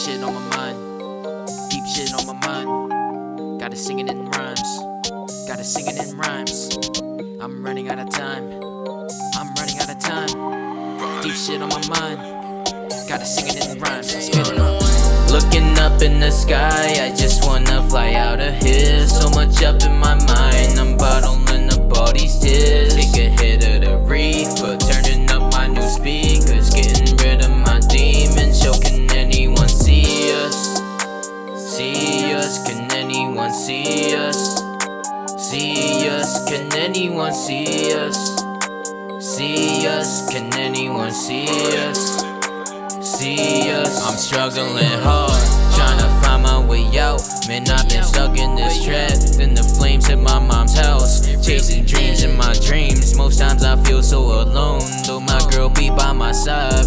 shit on my mind. Deep shit on my mind. Gotta sing it in rhymes. Gotta sing it in rhymes. I'm running out of time. I'm running out of time. Deep shit on my mind. Gotta sing it in rhymes. Let's get on. Looking up in the sky, I just wanna fly out of here. So much up in my mind, I'm bottling up all these tears. Take a hit See us? Can anyone see us? See us? Can anyone see us? See us? Can anyone see us? see us. I'm struggling hard, trying to find my way out. Man, I've been stuck in this trap. Then the flames hit my mom's house, chasing dreams in my dreams. Most times I feel so alone, though my girl be by my side.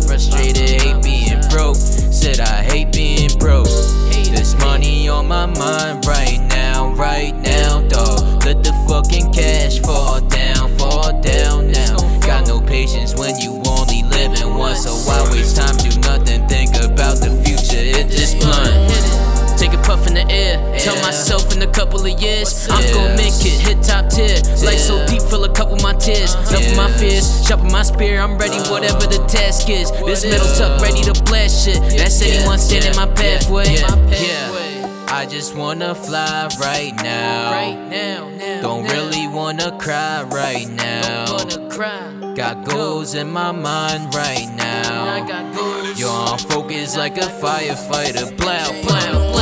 Tell myself in a couple of years I'm gon' make it, hit top tier. Life so deep, fill a cup of my tears. Uh-huh. Enough of my fears, sharpen my spear. I'm ready, uh-huh. whatever the task is. This metal tuck ready to blast shit. That's anyone standing my pathway. Yeah, I just wanna fly right now. Right now, Don't really wanna cry right now. Got goals in my mind right now. Yo, I'm focused like a firefighter. Blow, blow.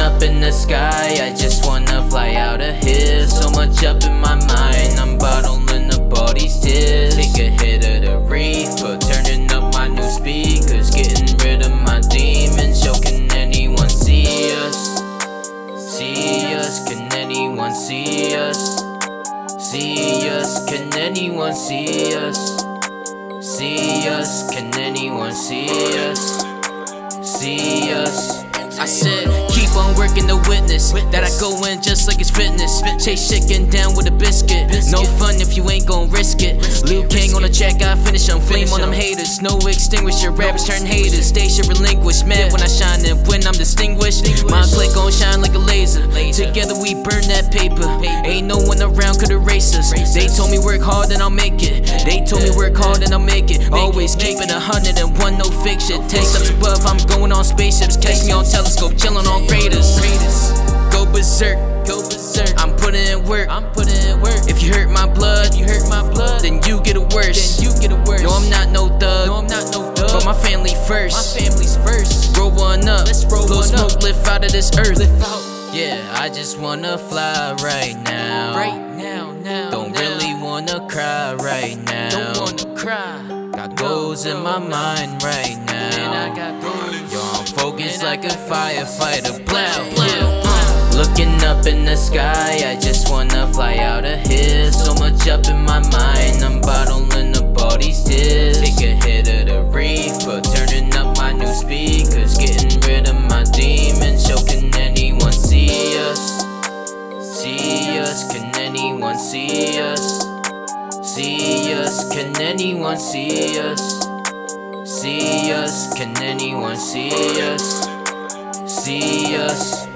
Up in the sky, I just wanna fly out of here. So much up in my mind, I'm bottling up all these tears. Take a hit of the reefer, turning up my new speakers, getting rid of my demons. Yo, can anyone see us? See us? Can anyone see us? See us? Can anyone see us? See us? Can anyone see us? See working the witness that I go in just like it's fitness. Chase chicken down with a biscuit. No fun if you ain't gon' risk it. Liu King on the track, I finish on flame on them haters. No extinguisher, rappers turn haters. Station relinquished, mad when I shine and when I'm distinguished. My click gon' shine like a laser. Together we burn that paper. Ain't no one around could erase us. They told me work hard and I'll make it. They told me work hard and I'll make it. Always keep it a hundred and one, no shit. Ten steps above, I'm going on spaceships. Catch me on telescope, chillin' on berserk, go berserk. I'm putting in work. I'm putting in work. If you hurt my blood, you hurt my blood, then you get it worse. Then you get it worse. No, I'm not no thug. No, I'm not no thug. But my family first. My family's first. Roll one up. Let's roll Blow one smoke, up. lift out of this earth. Lift out. Yeah, I just wanna fly right now. Right now, now. Don't now. really wanna cry right now. Don't wanna cry. Got goals in my mind right now. Man, I got goals. Yo, I'm focused like a firefighter. Blow, blow. In the sky, I just wanna fly out of here. So much up in my mind, I'm bottling up all these tears. Take a hit of the reefer, turning up my new speakers, getting rid of my demons. Yo, can anyone see us? See us? Can anyone see us? See us? Can anyone see us? See us? Can anyone see us? See us?